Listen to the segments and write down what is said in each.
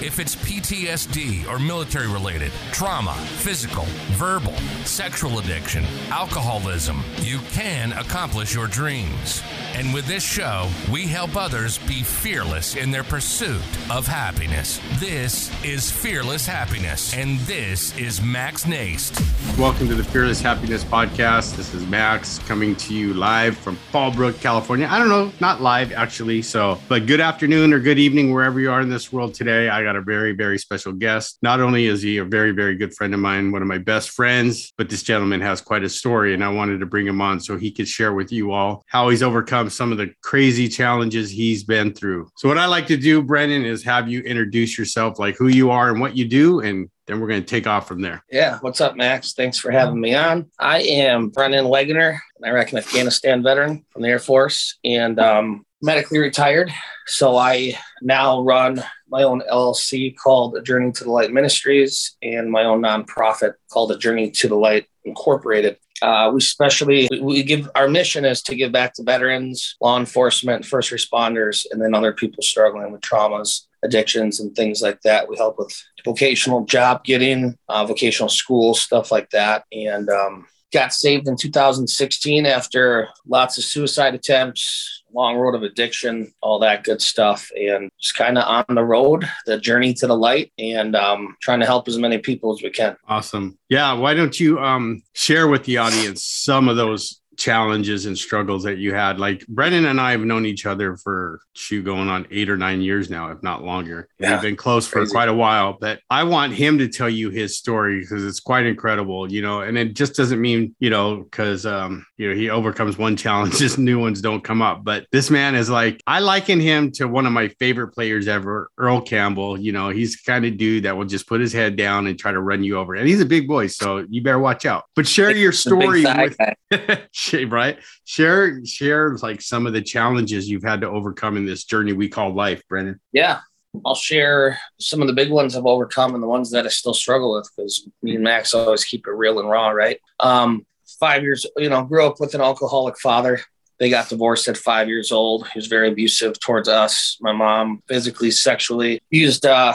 If it's PTSD or military related, trauma, physical, verbal, sexual addiction, alcoholism, you can accomplish your dreams. And with this show, we help others be fearless in their pursuit of happiness. This is Fearless Happiness, and this is Max Naist. Welcome to the Fearless Happiness Podcast. This is Max coming to you live from Fallbrook, California. I don't know, not live actually. So, but good afternoon or good evening, wherever you are in this world today. I got a very, very special guest. Not only is he a very, very good friend of mine, one of my best friends, but this gentleman has quite a story, and I wanted to bring him on so he could share with you all how he's overcome some of the crazy challenges he's been through. So, what I like to do, Brennan, is have you introduce yourself, like who you are and what you do, and then we're going to take off from there. Yeah. What's up, Max? Thanks for having me on. I am Brennan Wegener, an Iraq and Afghanistan veteran from the Air Force and um, medically retired. So I now run my own LLC called A Journey to the Light Ministries and my own nonprofit called A Journey to the Light Incorporated. Uh, we especially we, give our mission is to give back to veterans, law enforcement, first responders, and then other people struggling with traumas, addictions, and things like that. We help with vocational job getting, uh, vocational school stuff like that, and um, got saved in 2016 after lots of suicide attempts, long road of addiction, all that good stuff, and just kind of on the road, the journey to the light, and um, trying to help as many people as we can. Awesome. Yeah. Why don't you um, share with the audience some of those challenges and struggles that you had. Like Brennan and I have known each other for shoot going on eight or nine years now, if not longer. Yeah, We've been close for crazy. quite a while, but I want him to tell you his story because it's quite incredible, you know, and it just doesn't mean, you know, because um, you know, he overcomes one challenge, just new ones don't come up. But this man is like, I liken him to one of my favorite players ever, Earl Campbell. You know, he's kind of dude that will just put his head down and try to run you over. And he's a big boy, so you better watch out. But share your story with right? Share share like some of the challenges you've had to overcome in this journey we call life, Brennan. Yeah. I'll share some of the big ones I've overcome and the ones that I still struggle with because me and Max always keep it real and raw, right? Um, five years, you know, grew up with an alcoholic father. They got divorced at five years old. He was very abusive towards us. My mom, physically, sexually, used uh,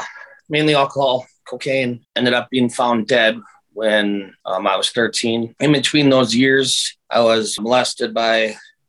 mainly alcohol, cocaine, ended up being found dead when um, I was 13. In between those years, I was molested by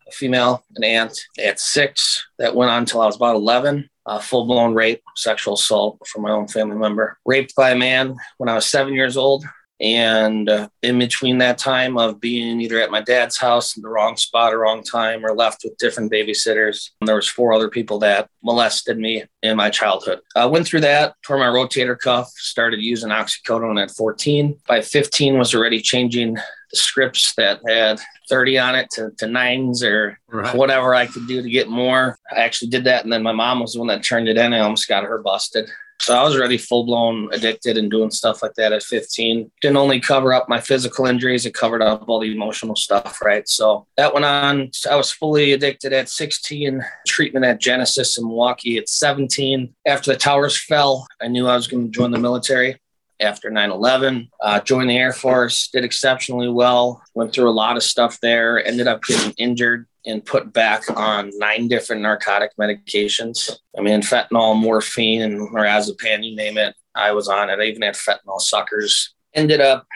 a female, an aunt at six. That went on until I was about 11. Uh, full blown rape, sexual assault from my own family member. Raped by a man when I was seven years old. And uh, in between that time of being either at my dad's house in the wrong spot or wrong time or left with different babysitters, there was four other people that molested me in my childhood. I went through that, tore my rotator cuff, started using oxycodone at 14. By 15 was already changing the scripts that had 30 on it to, to nines or right. whatever I could do to get more. I actually did that. And then my mom was the one that turned it in. I almost got her busted. So I was already full blown addicted and doing stuff like that at 15. Didn't only cover up my physical injuries, it covered up all the emotional stuff, right? So that went on. I was fully addicted at 16, treatment at Genesis in Milwaukee at 17. After the towers fell, I knew I was going to join the military after 9 11. Uh, joined the Air Force, did exceptionally well, went through a lot of stuff there, ended up getting injured and put back on nine different narcotic medications. I mean, fentanyl, morphine, and lorazepam, you name it. I was on it. I even had fentanyl suckers. Ended up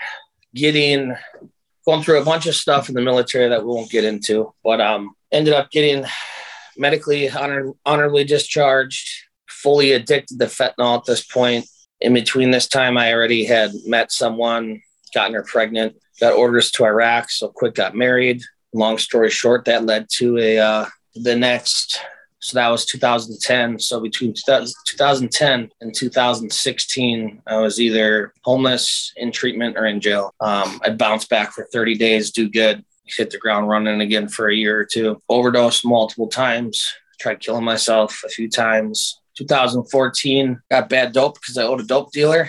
getting going through a bunch of stuff in the military that we won't get into, but um, ended up getting medically honor, honorably discharged, fully addicted to fentanyl at this point. In between this time, I already had met someone, gotten her pregnant, got orders to Iraq, so quick got married, long story short, that led to a uh, the next So that was 2010. So between 2010 and 2016, I was either homeless, in treatment, or in jail. Um, I'd bounce back for 30 days, do good, hit the ground running again for a year or two. Overdosed multiple times, tried killing myself a few times. 2014, got bad dope because I owed a dope dealer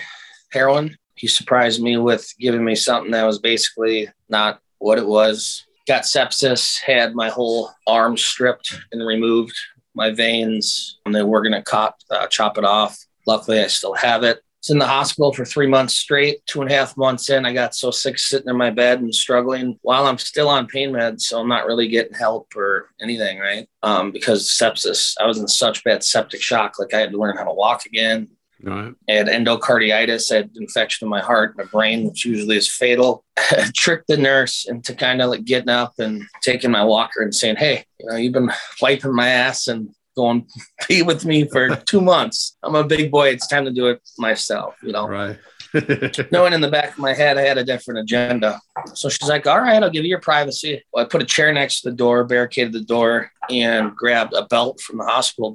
heroin. He surprised me with giving me something that was basically not what it was. Got sepsis, had my whole arm stripped and removed, my veins, and they were going to uh, chop it off. Luckily, I still have it It's in the hospital for three months straight. Two and a half months in, I got so sick sitting in my bed and struggling while I'm still on pain meds. So I'm not really getting help or anything, right? Um, because sepsis, I was in such bad septic shock. Like I had to learn how to walk again. Right. I had endocarditis, I had infection in my heart, my brain, which usually is fatal. I tricked the nurse into kind of like getting up and taking my walker and saying, Hey, you know, you've been wiping my ass and going pee with me for two months. I'm a big boy. It's time to do it myself, you know? Right. Knowing in the back of my head, I had a different agenda. So she's like, all right, I'll give you your privacy. Well, I put a chair next to the door, barricaded the door, and grabbed a belt from the hospital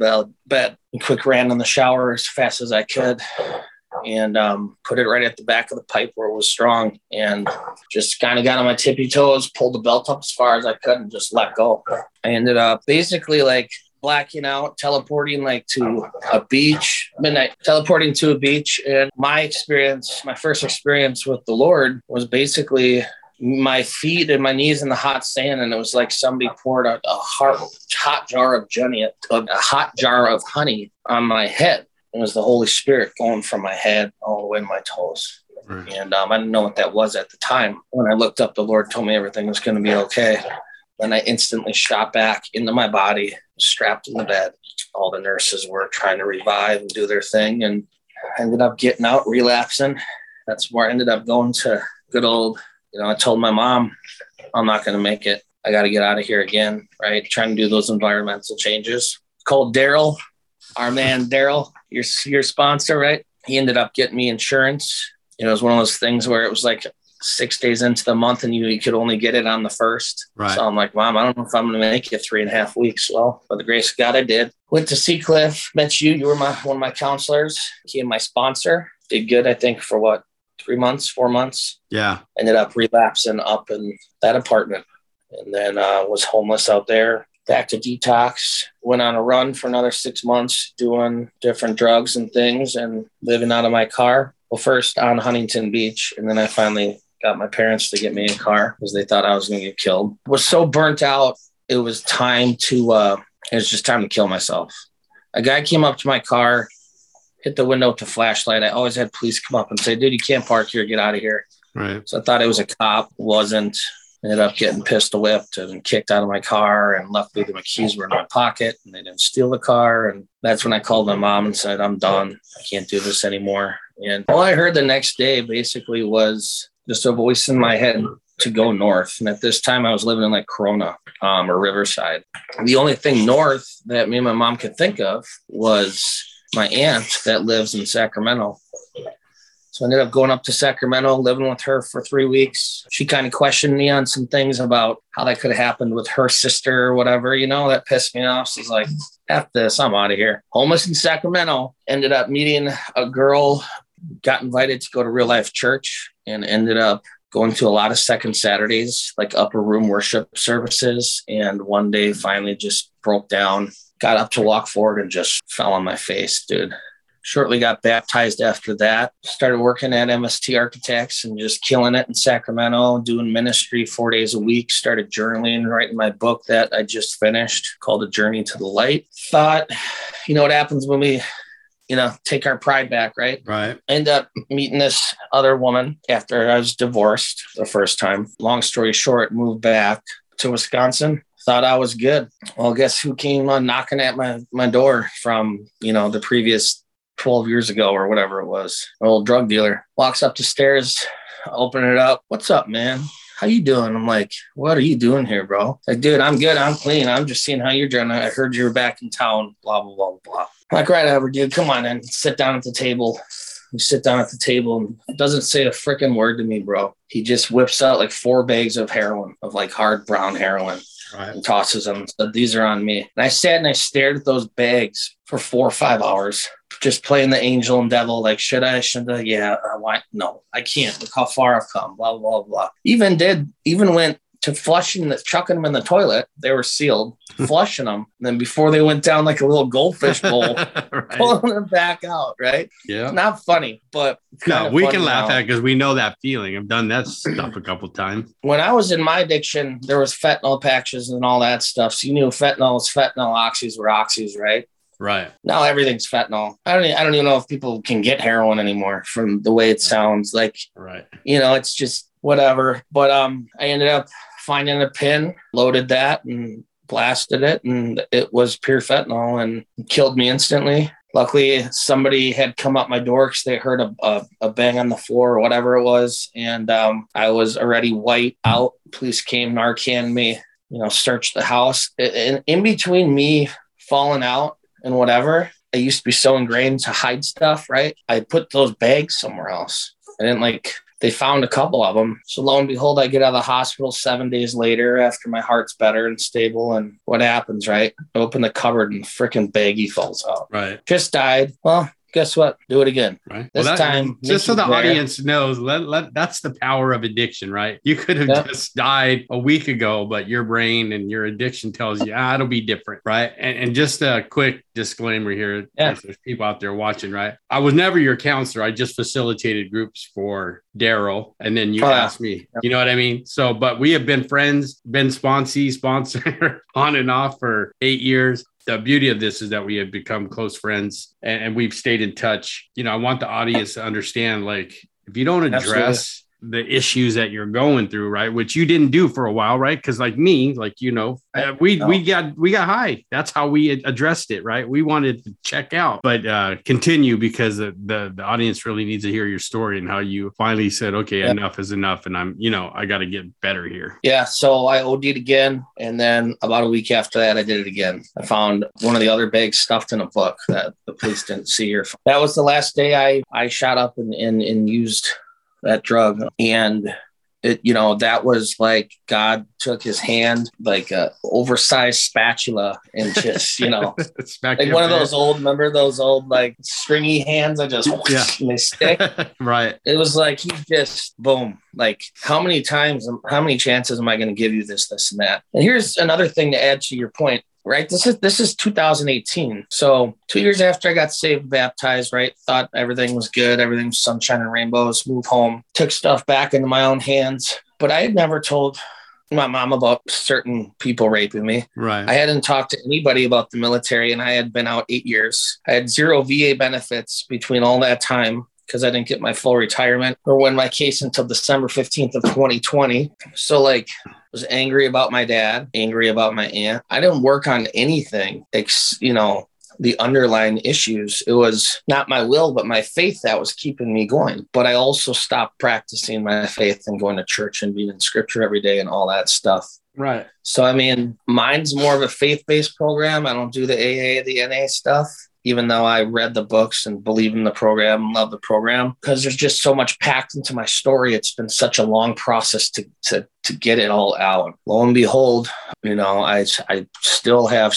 bed, and quick ran in the shower as fast as I could and um, put it right at the back of the pipe where it was strong and just kind of got on my tippy toes, pulled the belt up as far as I could and just let go. I ended up basically like blacking out, teleporting like to a beach, midnight, teleporting to a beach. And my experience, my first experience with the Lord was basically my feet and my knees in the hot sand, and it was like somebody poured a, a hot, hot jar of honey, a, a hot jar of honey on my head. It was the Holy Spirit going from my head all the way to my toes. Right. And um, I didn't know what that was at the time. When I looked up, the Lord told me everything was going to be okay. Then I instantly shot back into my body, strapped in the bed. All the nurses were trying to revive and do their thing, and I ended up getting out, relapsing. That's where I ended up going to good old, you know, I told my mom, I'm not going to make it. I got to get out of here again, right? Trying to do those environmental changes. Called Daryl, our man Daryl, your, your sponsor, right? He ended up getting me insurance. You know, it was one of those things where it was like six days into the month and you, you could only get it on the first. Right. So I'm like, Mom, I don't know if I'm going to make it three and a half weeks. Well, by the grace of God, I did. Went to Seacliff, met you. You were my one of my counselors, became my sponsor. Did good, I think, for what, three months, four months? Yeah. Ended up relapsing up in that apartment and then uh, was homeless out there. Back to detox, went on a run for another six months doing different drugs and things and living out of my car. Well, first on Huntington Beach, and then I finally got my parents to get me a car because they thought I was going to get killed. Was so burnt out, it was time to. Uh, it was just time to kill myself. A guy came up to my car, hit the window with the flashlight. I always had police come up and say, "Dude, you can't park here. Get out of here." Right. So I thought it was a cop. Wasn't. Ended up getting pistol whipped and kicked out of my car. And luckily, the keys were in my pocket and they didn't steal the car. And that's when I called my mom and said, I'm done. I can't do this anymore. And all I heard the next day basically was just a voice in my head to go north. And at this time, I was living in like Corona um, or Riverside. The only thing north that me and my mom could think of was my aunt that lives in Sacramento. So I ended up going up to Sacramento, living with her for three weeks. She kind of questioned me on some things about how that could have happened with her sister or whatever. You know, that pissed me off. She's like, F this, I'm out of here. Homeless in Sacramento. Ended up meeting a girl, got invited to go to real life church and ended up going to a lot of second Saturdays, like upper room worship services. And one day finally just broke down, got up to walk forward and just fell on my face, dude. Shortly got baptized after that. Started working at MST Architects and just killing it in Sacramento, doing ministry four days a week. Started journaling, writing my book that I just finished called A Journey to the Light. Thought, you know what happens when we you know, take our pride back, right? Right. End up meeting this other woman after I was divorced the first time. Long story short, moved back to Wisconsin. Thought I was good. Well, guess who came on knocking at my, my door from, you know, the previous 12 years ago or whatever it was. An old drug dealer walks up the stairs, open it up. What's up, man? How you doing? I'm like, what are you doing here, bro? Like, dude, I'm good. I'm clean. I'm just seeing how you're doing. I heard you were back in town. Blah blah blah blah. Like, right over, dude. Come on and sit down at the table. You sit down at the table and doesn't say a freaking word to me, bro. He just whips out like four bags of heroin, of like hard brown heroin. Right. and tosses them. So these are on me. And I sat and I stared at those bags for four or five hours, just playing the angel and devil. Like, should I? Should I? Yeah. Uh, I want. No, I can't. Look how far I've come. Blah blah blah. Even did. Even went to flushing the chucking them in the toilet. They were sealed. flushing them. And then before they went down like a little goldfish bowl, right. pulling them back out. Right. Yeah. Not funny, but No, we can laugh now. at because we know that feeling. I've done that stuff a couple times. when I was in my addiction, there was fentanyl patches and all that stuff. So you knew fentanyl was fentanyl, oxys were oxys, right? Right. Now everything's fentanyl. I don't. e- I don't even know if people can get heroin anymore from the way it sounds. Like Right. you know, it's just whatever. But um, I ended up finding a pin, loaded that, and blasted it, and it was pure fentanyl and killed me instantly. Luckily, somebody had come up my door because they heard a, a, a bang on the floor or whatever it was, and um, I was already white out. Police came, Narcan me, you know, searched the house. And in between me falling out and whatever, I used to be so ingrained to hide stuff. Right, I put those bags somewhere else. I didn't like they found a couple of them. So lo and behold, I get out of the hospital seven days later after my heart's better and stable. And what happens, right? I open the cupboard and freaking baggie falls out. Right. Just died. Well, guess what? Do it again. Right. This time, just so the audience knows, let, let that's the power of addiction, right? You could have Yep. just died a week ago, but your brain and your addiction tells you, ah, it'll be different, right? And, and just a quick disclaimer here, Yeah. there's people out there watching, right? I was never your counselor. I just facilitated groups for Daryl, and then you Oh, asked me. You know what I mean? So, but we have been friends, been sponsee, sponsor on and off for eight years the beauty of this is that we have become close friends and, and we've stayed in touch. You know, I want the audience to understand like if you don't address the issues that you're going through, right? Which you didn't do for a while, right? Because like me, like you know, uh, we we got we got high. That's how we addressed it, right? We wanted to check out, but uh continue because the the, the audience really needs to hear your story and how you finally said, okay, Yeah. enough is enough, and I'm you know I got to get better here. Yeah, so I OD'd again, and then about a week after that, I did it again. I found one of the other bags stuffed in a book that the police didn't see. Or that was the last day I I shot up and and, and used that drug, and it you know that was like God took His hand like a oversized spatula and just you know like one of head. those old remember those old like stringy hands that just Yeah. and they stick right. it was like he just boom like how many times how many chances am i going to give you this this and that and here's another thing to add to your point right this is this is 2018 so two years after i got saved baptized right thought everything was good everything was sunshine and rainbows moved home took stuff back into my own hands but i had never told my mom about certain people raping me Right. I hadn't talked to anybody about the military and I had been out eight years. I had zero VA benefits between all that time because I didn't get my full retirement or win my case until December 15th of 2020. So like was angry about my dad, angry about my aunt. I didn't work on anything, ex- you know, the underlying issues. It was not my will, but my faith that was keeping me going. But I also stopped practicing my faith and going to church and being in scripture every day and all that stuff. right. So I mean, mine's more of a faith-based program. I don't do the AA, the NA stuff, even though I read the books and believe in the program love the program. Because there's just so much packed into my story. It's been such a long process to to to get it all out. Lo and behold, you know, I I still have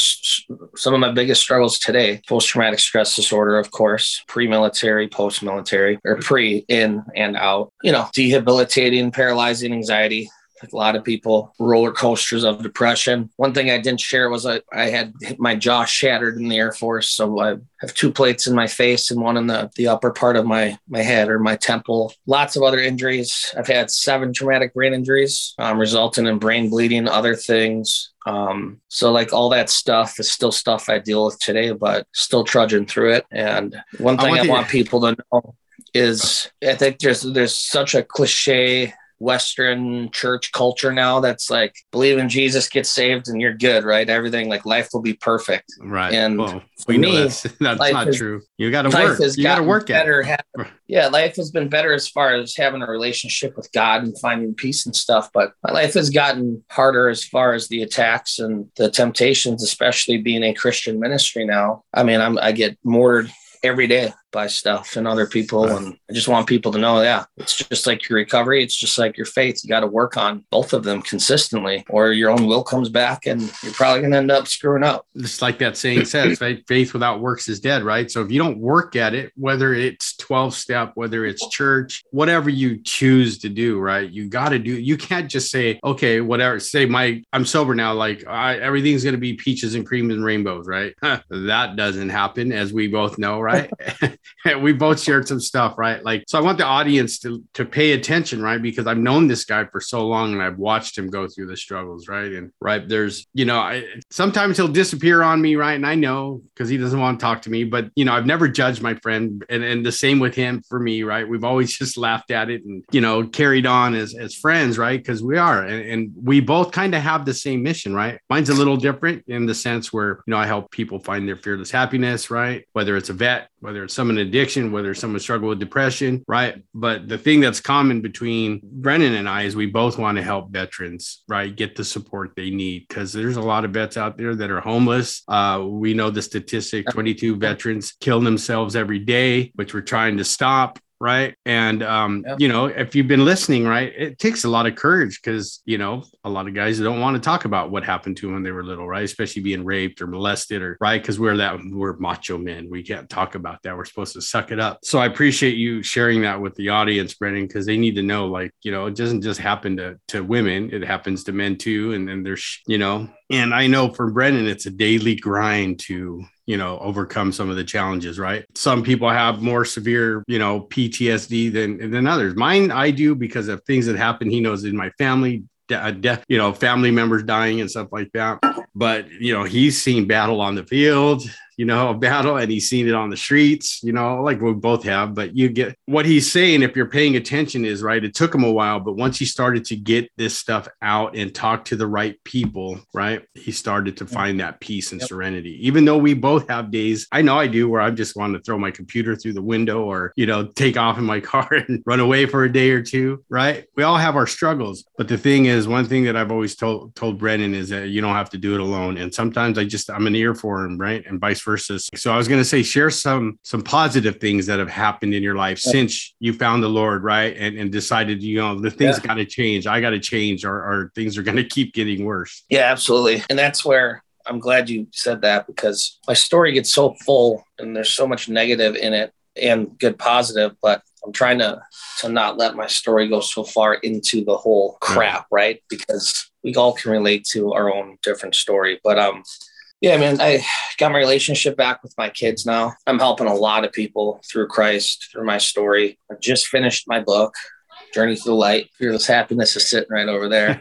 some of my biggest struggles today. Post-traumatic stress disorder, of course, pre-military, post-military, or pre, in and out. You know, debilitating, paralyzing anxiety like a lot of people, roller coasters of depression. One thing I didn't share was I, I had my jaw shattered in the Air Force. So I have two plates in my face and one in the, the upper part of my, my head or my temple. Lots of other injuries. I've had seven traumatic brain injuries, um, resulting in brain bleeding, other things. Um, so like all that stuff is still stuff I deal with today, but still trudging through it. And one I thing want I want people to know is I think there's there's such a cliche Western church culture now that's like believe in Jesus, get saved, and you're good, right? Everything like life will be perfect. Right. And well, we know me, that's, not has- true. You got to work. has You got to work at better. yeah, life has been better as far as having a relationship with God and finding peace and stuff. But my life has gotten harder as far as the attacks and the temptations, especially being a Christian ministry now. I mean, I'm I get mortared every day by stuff and other people. Right. And I just want people to know, yeah, it's just like your recovery. It's just like your faith. You got to work on both of them consistently, or your own will comes back and you're probably going to end up screwing up. It's like that saying says, right? Faith without works is dead, right? So if you don't work at it, whether it's 12 step, whether it's church, whatever you choose to do, right? You got to do, you can't just say, okay, whatever, say my, I'm sober now, like I, everything's going to be peaches and cream and rainbows, right? that doesn't happen, as we both know, right? we both shared some stuff, right? Like, so I want the audience to, to pay attention, right? Because I've known this guy for so long and I've watched him go through the struggles, right? And right, there's, you know, I, sometimes he'll disappear on me, right? And I know because he doesn't want to talk to me, but, you know, I've never judged my friend. And, and the same with him for me, right? We've always just laughed at it and, you know, carried on as, as friends, right? Because we are. And, and we both kind of have the same mission, right? Mine's a little different in the sense where, you know, I help people find their fearless happiness, right? Whether it's a vet, whether it's someone addiction, whether someone struggle with depression, right? But the thing that's common between Brennan and I is we both want to help veterans, right, get the support they need because there's a lot of vets out there that are homeless. Uh, we know the statistic: 22 veterans kill themselves every day, which we're trying to stop right? And um yep. you know if you've been listening right it takes a lot of courage because you know a lot of guys don't want to talk about what happened to them when they were little right? Especially being raped or molested or right? Because we're that we're macho men. We can't talk about that. We're supposed to suck it up. So i appreciate you sharing that with the audience brennan because they need to know like you know it doesn't just happen to to women. It happens to men too and then there's you know and i know for brennan it's a daily grind to you know overcome some of the challenges right? Some people have more severe you know ptsd than than others. Mine i do because of things that happen he knows in my family death, uh, you know, family members dying and stuff like that. But you know, he's seen battle on the field you know, a battle and he's seen it on the streets, you know, like we both have. But you get what he's saying, if you're paying attention, is right. It took him a while, but once he started to get this stuff out and talk to the right people, right, he started to find that peace and yep. serenity. Even though we both have days, I know I do, where I just want to throw my computer through the window or, you know, take off in my car and run away for a day or two, right? We all have our struggles. But the thing is, one thing that I've always told told Brennan is that you don't have to do it alone. And sometimes I just I'm an ear for him, right? And vice versus. So I was going to say, share some some positive things that have happened in your life yeah. since you found the Lord, right? And and decided, you know, the things yeah. got to change. I got to change, or, or things are going to keep getting worse. Yeah, absolutely. And that's where I'm glad you said that because my story gets so full and there's so much negative in it and good positive, but I'm trying to to not let my story go so far into the whole crap, right? Because we all can relate to our own different story. But um yeah, man, I got my relationship back with my kids now. I'm helping a lot of people through Christ, through my story. I just finished my book, Journey to the Light. Fearless Happiness is sitting right over there.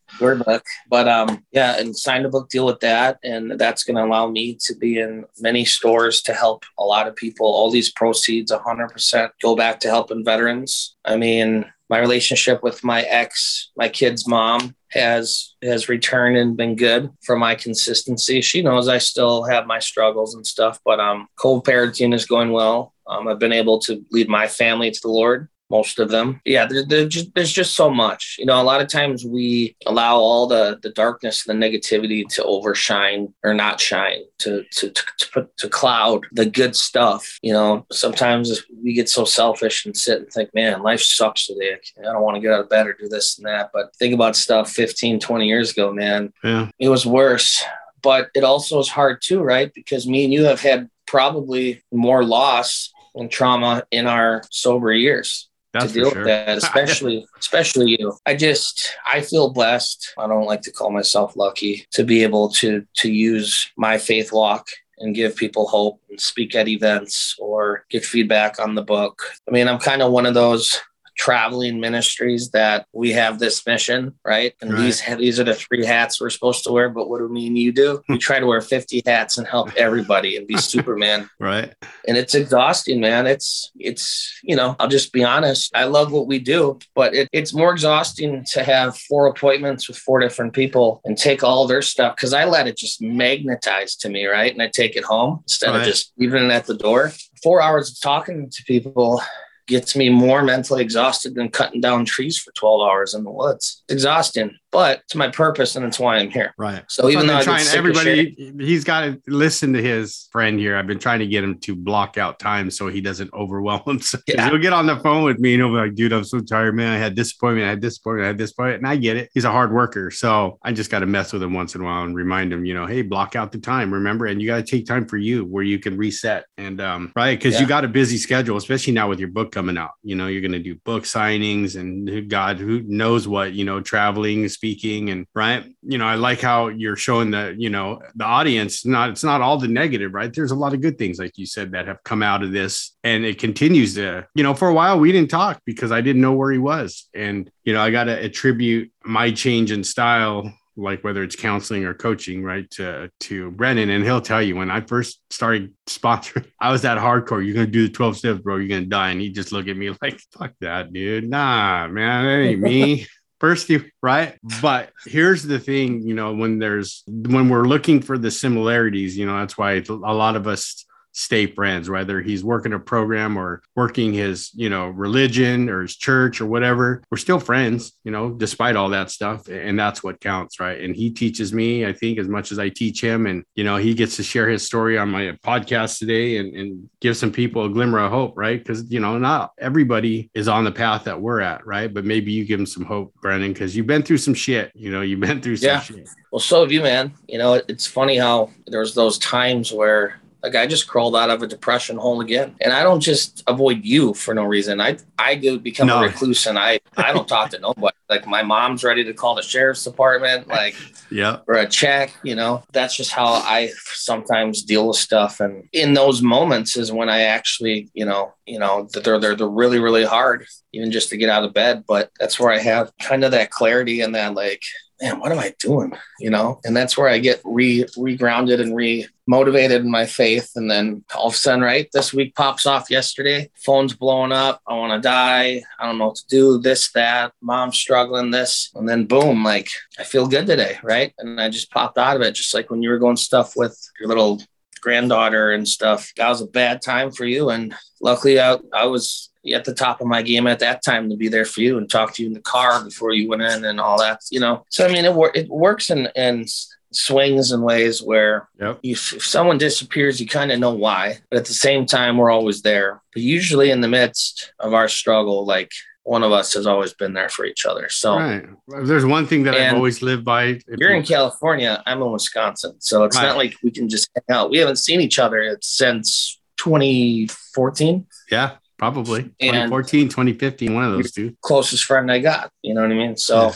Word book. But um, yeah, and signed a book deal with that. And that's going to allow me to be in many stores to help a lot of people. All these proceeds, 100% go back to helping veterans. I mean, my relationship with my ex, my kid's mom, has has returned and been good for my consistency. She knows I still have my struggles and stuff, but um, co-parenting is going well. Um, I've been able to lead my family to the Lord most of them. Yeah, there, just, there's just so much. You know, a lot of times we allow all the the darkness, the negativity to overshine or not shine, to to to, to, put, to cloud the good stuff. You know, sometimes we get so selfish and sit and think, man, life sucks today. I don't want to get out of bed or do this and that. But think about stuff 15, 20 years ago, man. Yeah. It was worse. But it also is hard too, right? Because me and you have had probably more loss and trauma in our sober years that's to deal sure. with that, especially especially you. I just I feel blessed. I don't like to call myself lucky to be able to to use my faith walk and give people hope and speak at events or get feedback on the book. I mean, I'm kind of one of those traveling ministries that we have this mission, right? And right. these these are the three hats we're supposed to wear. But what do me and you do? we try to wear 50 hats and help everybody and be Superman. Right. And it's exhausting, man. It's it's you know, I'll just be honest. I love what we do, but it, it's more exhausting to have four appointments with four different people and take all their stuff because I let it just magnetize to me, right? And I take it home instead right. of just leaving it at the door. Four hours of talking to people gets me more mentally exhausted than cutting down trees for 12 hours in the woods. It's exhausting. But it's my purpose and it's why I'm here. Right. So even though I'm I trying, get sick of everybody, he's got to listen to his friend here. I've been trying to get him to block out time so he doesn't overwhelm himself. Yeah. He'll get on the phone with me and he'll be like, dude, I'm so tired, man. I had disappointment. I had disappointment. I had disappointment. And I get it. He's a hard worker. So I just got to mess with him once in a while and remind him, you know, hey, block out the time. Remember, and you got to take time for you where you can reset. And, um, right. Cause you got a busy schedule, especially now with your book coming out. You know, you're going to do book signings and God, who knows what, you know, traveling, speaking, and right. You know, I like how you're showing the, you know, the audience, not, it's not all the negative, right? There's a lot of good things, like you said, that have come out of this. And it continues to, you know, for a while we didn't talk because I didn't know where he was. And, you know, I got to attribute my change in style like whether it's counseling or coaching, right? To to Brennan, and he'll tell you when I first started sponsoring, I was that hardcore. You're gonna do the 12 steps, bro. You're gonna die. And he just look at me like, fuck that, dude. Nah, man, that ain't me. First, you right, but here's the thing, you know, when there's when we're looking for the similarities, you know, that's why a lot of us stay friends, whether he's working a program or working his, you know, religion or his church or whatever. We're still friends, you know, despite all that stuff. And that's what counts, right? And he teaches me, I think, as much as I teach him. And, you know, he gets to share his story on my podcast today and, and give some people a glimmer of hope, right? Because, you know, not everybody is on the path that we're at, right? But maybe you give them some hope, Brennan, because you've been through some shit, you know, you've been through some Yeah. shit. Well, so have you, man. You know, it's funny how there's those times where like I just crawled out of a depression hole again, and I don't just avoid you for no reason. I I do become No. a recluse, and I I don't talk to nobody. Like my mom's ready to call the sheriff's department, like Yeah. for a check. You know, that's just how I sometimes deal with stuff. And in those moments is when I actually, you know, you know that they're they're they're really really hard, even just to get out of bed. But that's where I have kind of that clarity and that like man, what am I doing? You know, and that's where I get re regrounded and re motivated in my faith. And then all of a sudden, right, this week pops off yesterday, phone's blowing up. I want to die. I don't know what to do. This, that, mom's struggling, this. And then boom, like I feel good today, right? And I just popped out of it, just like when you were going stuff with your little granddaughter and stuff. That was a bad time for you. And luckily I, I was at the top of my game at that time to be there for you and talk to you in the car before you went in and all that, you know. So I mean, it, wor- it works in, in swings and ways where Yep. you, if someone disappears, you kind of know why, but at the same time, we're always there. But usually, in the midst of our struggle, like one of us has always been there for each other. So Right. There's one thing that I've always lived by. If you're you- in California, I'm in Wisconsin, so it's Right. not like we can just hang out. We haven't seen each other since 2014. Yeah, probably. And- 2014, 2015, one of those two. Closest friend I got. You know what I mean? So,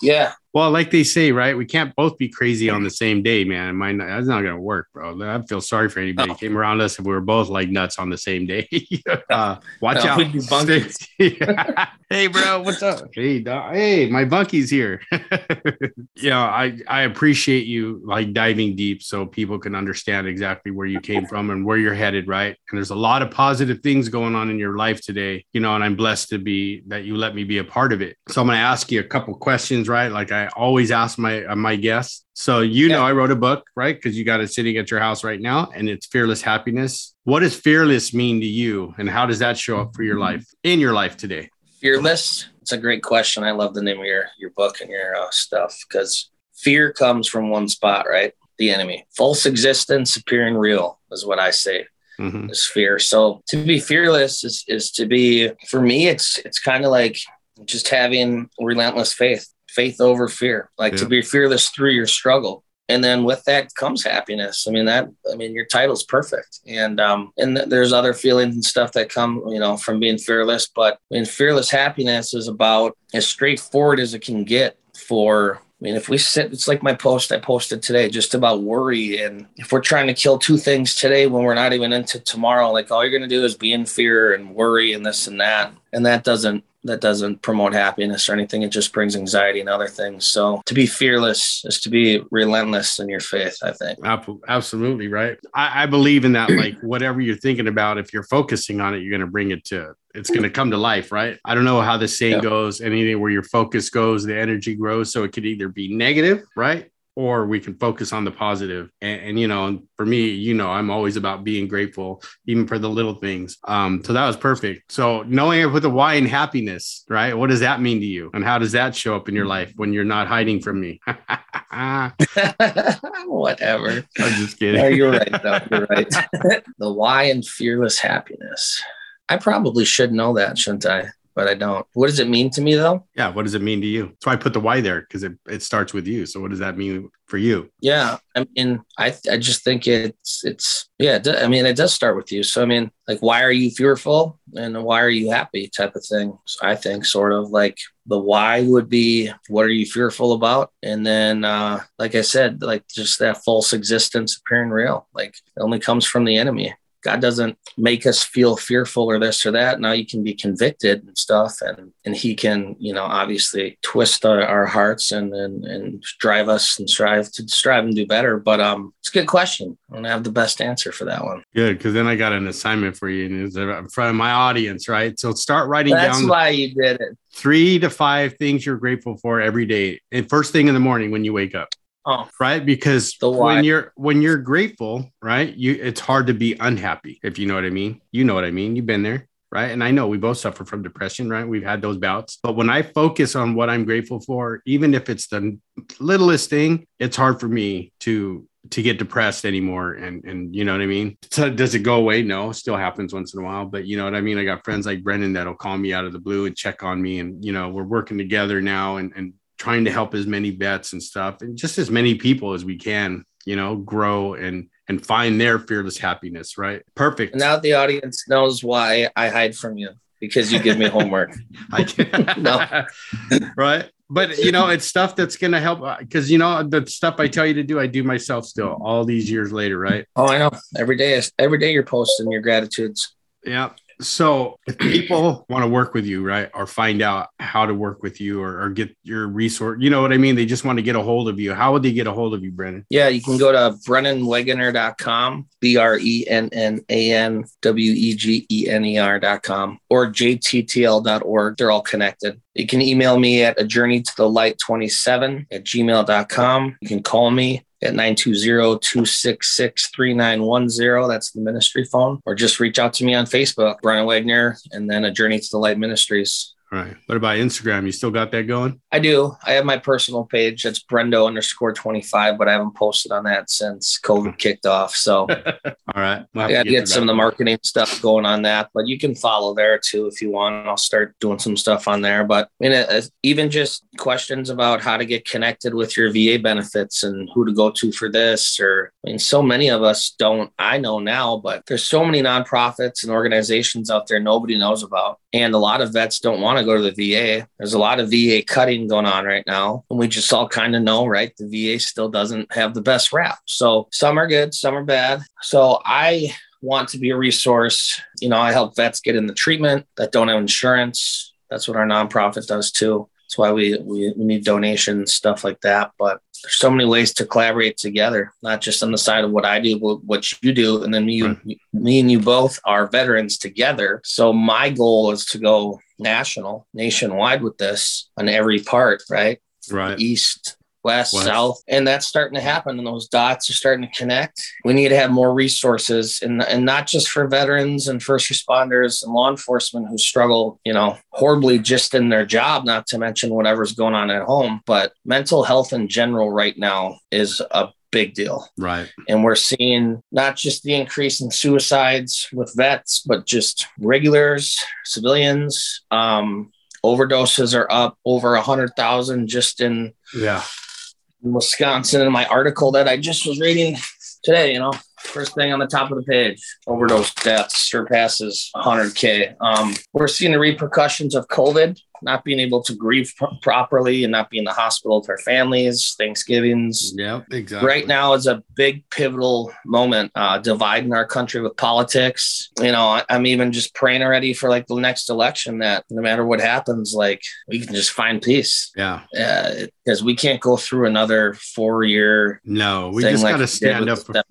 yeah, Well, like they say, right? We can't both be crazy on the same day, man. Not, that's not going to work, bro. I feel sorry for anybody No. who came around us if we were both like nuts on the same day. uh, watch No, out. bunkies. hey, bro, what's up? Hey, dog. hey, my bunky's here. yeah, I I appreciate you like diving deep so people can understand exactly where you came from and where you're headed, right? And there's a lot of positive things going on in your life today, you know, and I'm blessed to be that you let me be a part of it. So I'm going to ask you a couple questions, right? Like I always ask my uh, my guests. So you know, I wrote a book, right? Because you got it sitting at your house right now, and it's Fearless Happiness. What does fearless mean to you, and how does that show up for your life in your life today? fearless. It's a great question. I love the name of your your book and your uh, stuff because fear comes from one spot, right? The enemy. False existence appearing real is what I say. Mhm. is fear. So to be fearless is, is to be for me it's it's kind of like just having relentless faith, faith over fear. Like to be fearless through your struggle. And then with that comes happiness. I mean that I mean your title's perfect. And um and th- there's other feelings and stuff that come, you know, from being fearless, but I mean fearless happiness is about as straightforward as it can get for I mean, if we sit, it's like my post I posted today just about worry. And if we're trying to kill two things today when we're not even into tomorrow, like all you're going to do is be in fear and worry and this and that. And that doesn't, that doesn't promote happiness or anything. It just brings anxiety and other things. So to be fearless is to be relentless in your faith, I think. Absolutely right. I, I believe in that. Like whatever you're thinking about, if you're focusing on it, you're going to bring it to. It's going to come to life, right? I don't know how the saying Yeah. goes. Anything where your focus goes, the energy grows. So it could either be negative, right, or we can focus on the positive. And, and you know, for me, you know, I'm always about being grateful, even for the little things. Um, so that was perfect. So knowing it with the why and happiness, right? What does that mean to you? And how does that show up in your life when you're not hiding from me? Whatever. I'm just kidding. No, you're right. though. You're right. the why and fearless happiness. I probably should know that, shouldn't I? But I don't. What does it mean to me though? Yeah. What does it mean to you? That's why I put the why there because it, it starts with you. So what does that mean for you? Yeah, I mean, I I just think it's it's yeah. I mean, it does start with you. So I mean, like, why are you fearful and why are you happy? Type of thing. So I think sort of like the why would be what are you fearful about, and then uh, like I said, like just that false existence appearing real. Like it only comes from the enemy. God doesn't make us feel fearful or this or that. Now you can be convicted and stuff, and and He can, you know, obviously twist our, our hearts and, and and drive us and strive to strive and do better. But um, it's a good question. I don't have the best answer for that one. Good. Because then I got an assignment for you and it's in front of my audience, right? So start writing That's down why you did it. three to five things you're grateful for every day and first thing in the morning when you wake up. Oh, right? Because when you're when you're grateful right you it's hard to be unhappy if you know what i mean. You know what i mean. You've been there right? And i know we both suffer from depression right? We've had those bouts. But when i focus on what i'm grateful for even if it's the littlest thing it's hard for me to to get depressed anymore. And and you know what i mean? So does it go away? No still happens once in a while. But you know what i mean? I got friends like brennan that'll call me out of the blue and check on me. And you know we're working together now and and trying to help as many vets and stuff and just as many people as we can you know grow and and find their fearless happiness right perfect now the audience knows why I hide from you because you give me homework. I can No. right but you know it's stuff that's going to help uh, because you know the stuff i tell you to do i do myself still all these years later right Oh, I know. Every day, every day you're posting your gratitudes. yeah so if people want to work with you right or find out how to work with you or, or get your resource you know what i mean they just want to get a hold of you how would they get a hold of you brennan Yeah, you can go to brennanwegener.com, B R E N N A N W E G E N E R.com, or jttl.org. They're all connected. You can email me at a journey to the light 27 at gmail.com. You can call me at 920-266-3910. That's the ministry phone. Or just reach out to me on Facebook, Brennan Wegener, and then a journey to the light ministries. Right what about instagram you still got that going I do. I have my personal page. That's Brendo underscore 25, but I haven't posted on that since COVID kicked off. So all right we'll I got to to get some of the marketing stuff going on that, but you can follow there too if you want. I'll start doing some stuff on there. But I mean, uh, even just questions about how to get connected with your VA benefits and who to go to for this, or I mean, so many of us don't. I know now, but there's so many nonprofits and organizations out there nobody knows about, and a lot of vets don't want to go to the VA. There's a lot of VA cutting going on right now, and we just all kind of know, right? The VA still doesn't have the best rap. So some are good, some are bad. So I want to be a resource. You know, I help vets get in the treatment that don't have insurance. That's what our nonprofit does too. That's why we, we, we need donations, stuff like that. But there's so many ways to collaborate together, not just on the side of what I do, but what you do. And then me, Right. me and you both are veterans together. So my goal is to go national, nationwide with this on every part, right? right east, west, West. south, and that's starting to happen. And those dots are starting to connect. We need to have more resources, and and not just for veterans and first responders and law enforcement who struggle, you know, horribly just in their job. Not to mention whatever's going on at home, but mental health in general right now is a big deal. right And we're seeing not just the increase in suicides with vets, but just regulars, civilians. Um, overdoses are up over a hundred thousand just in yeah in Wisconsin. In my article that I just was reading today, you know, first thing on the top of the page, overdose deaths surpasses 100k. Um, we're seeing the repercussions of COVID, not being able to grieve pro- properly and not being in the hospital with our families, Thanksgivings, yeah exactly. Right now is a big pivotal moment uh dividing our country with politics. You know I, i'm even just praying already for like the next election that no matter what happens like we can just find peace. Yeah. Because we can't go through another four year No, we just like got to stand up. For,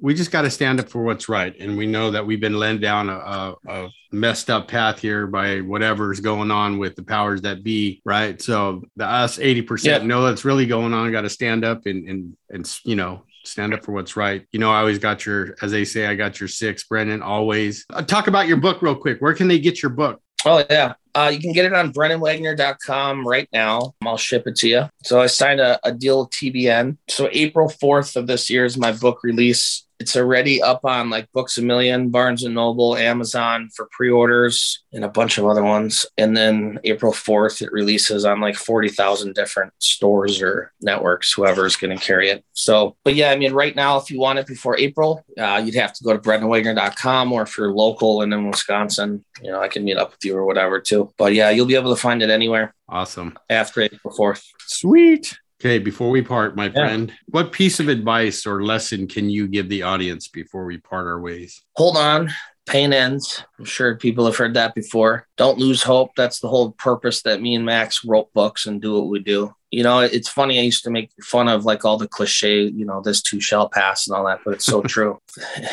we just got to stand up for what's right, and we know that we've been led down a, a, a messed up path here by whatever's going on with the powers that be, right? So the us 80% Yeah. know that's really going on, got to stand up and, and, and, you know, stand up for what's right. You know, I always got your, as they say, I got your six, Brennan, always. Uh, talk about your book real quick. Where can they get your book? Oh yeah. Uh, you can get it on brennanwegener.com right now. I'll ship it to you. So I signed a, a deal with TBN. So April 4th of this year is my book release. It's already up on like Books a Million, Barnes and Noble, Amazon for pre-orders, and a bunch of other ones. And then April 4th, it releases on like 40,000 different stores or networks, whoever's going to carry it. So, but yeah, I mean, right now, if you want it before April, uh, you'd have to go to brennanwegener.com or if you're local and in Wisconsin, you know, I can meet up with you or whatever too. But yeah, you'll be able to find it anywhere Awesome. after April 4th. Sweet. Okay, before we part, my Yeah. friend, what piece of advice or lesson can you give the audience before we part our ways? hold on pain ends i'm sure people have heard that before don't lose hope that's the whole purpose that me and max wrote books and do what we do you know it's funny i used to make fun of like all the cliche you know this too shall pass and all that but it's so true.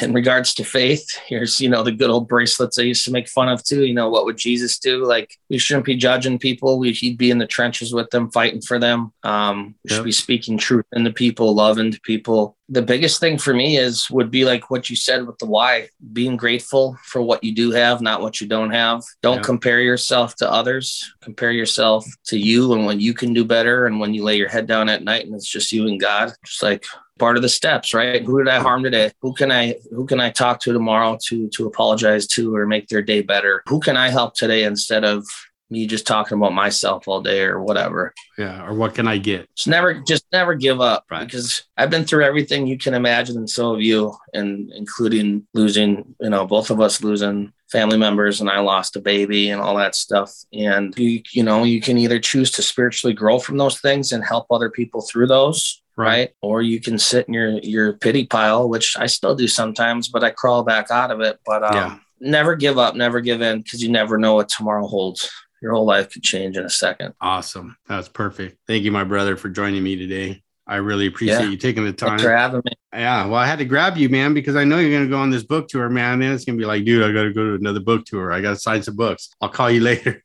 In regards to faith here's you know the good old bracelets i used to make fun of too you know what would jesus do? Like we shouldn't be judging people we, he'd be in the trenches with them fighting for them. Um we Yep. should be speaking truth into people loving to people the biggest thing for me is would be like what you said with the why being grateful for what you do have not what you don't have. Don't Yeah. compare yourself to others. Compare yourself to you and when you can do better. And when you lay your head down at night and it's just you and god just like part of the steps right? Who did i harm today? Who can i who can i talk to tomorrow to to apologize to or make their day better? Who can i help today instead of me just talking about myself all day or whatever Yeah, or what can I get? just never just never give up Right. because i've been through everything you can imagine and so have you and including losing you know both of us losing family members and i lost a baby and all that stuff and you you know you can either choose to spiritually grow from those things and help other people through those right or you can sit in your your pity pile which i still do sometimes but i crawl back out of it but um, Yeah. never give up never give in because you never know what tomorrow holds your whole life could change in a second Awesome. That's perfect. Thank you, my brother, for joining me today. I really appreciate Yeah. you taking the time. thanks for having me Yeah, well, I had to grab you, man, because I know you're gonna go on this book tour, man. Then it's gonna be like, dude, I gotta go to another book tour. I gotta sign some books. I'll call you later.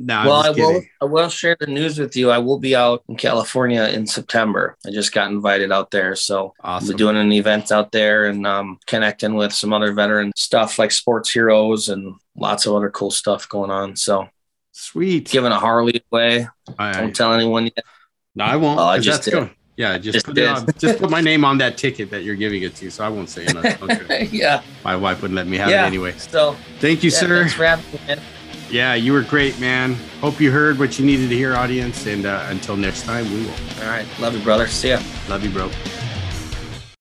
no, well, I will. I will share the news with you. I will be out in California in September. I just got invited out there, so I'll Awesome. be doing an event out there and um, connecting with some other veteran stuff like sports heroes and lots of other cool stuff going on. So Sweet. giving a Harley away. I, Don't tell anyone yet. no, I won't. Oh, I just that's did. Yeah, just, Just put did. it on, just put my name on that ticket that you're giving it to. So I won't say nothing. Okay. yeah. my wife wouldn't let me have Yeah. it anyway. So Thank you, yeah, sir. thanks for having me. man. Yeah, you were great, man. Hope you heard what you needed to hear, audience. And uh, until next time, we will. All right, love you, brother. See ya. Love you, bro.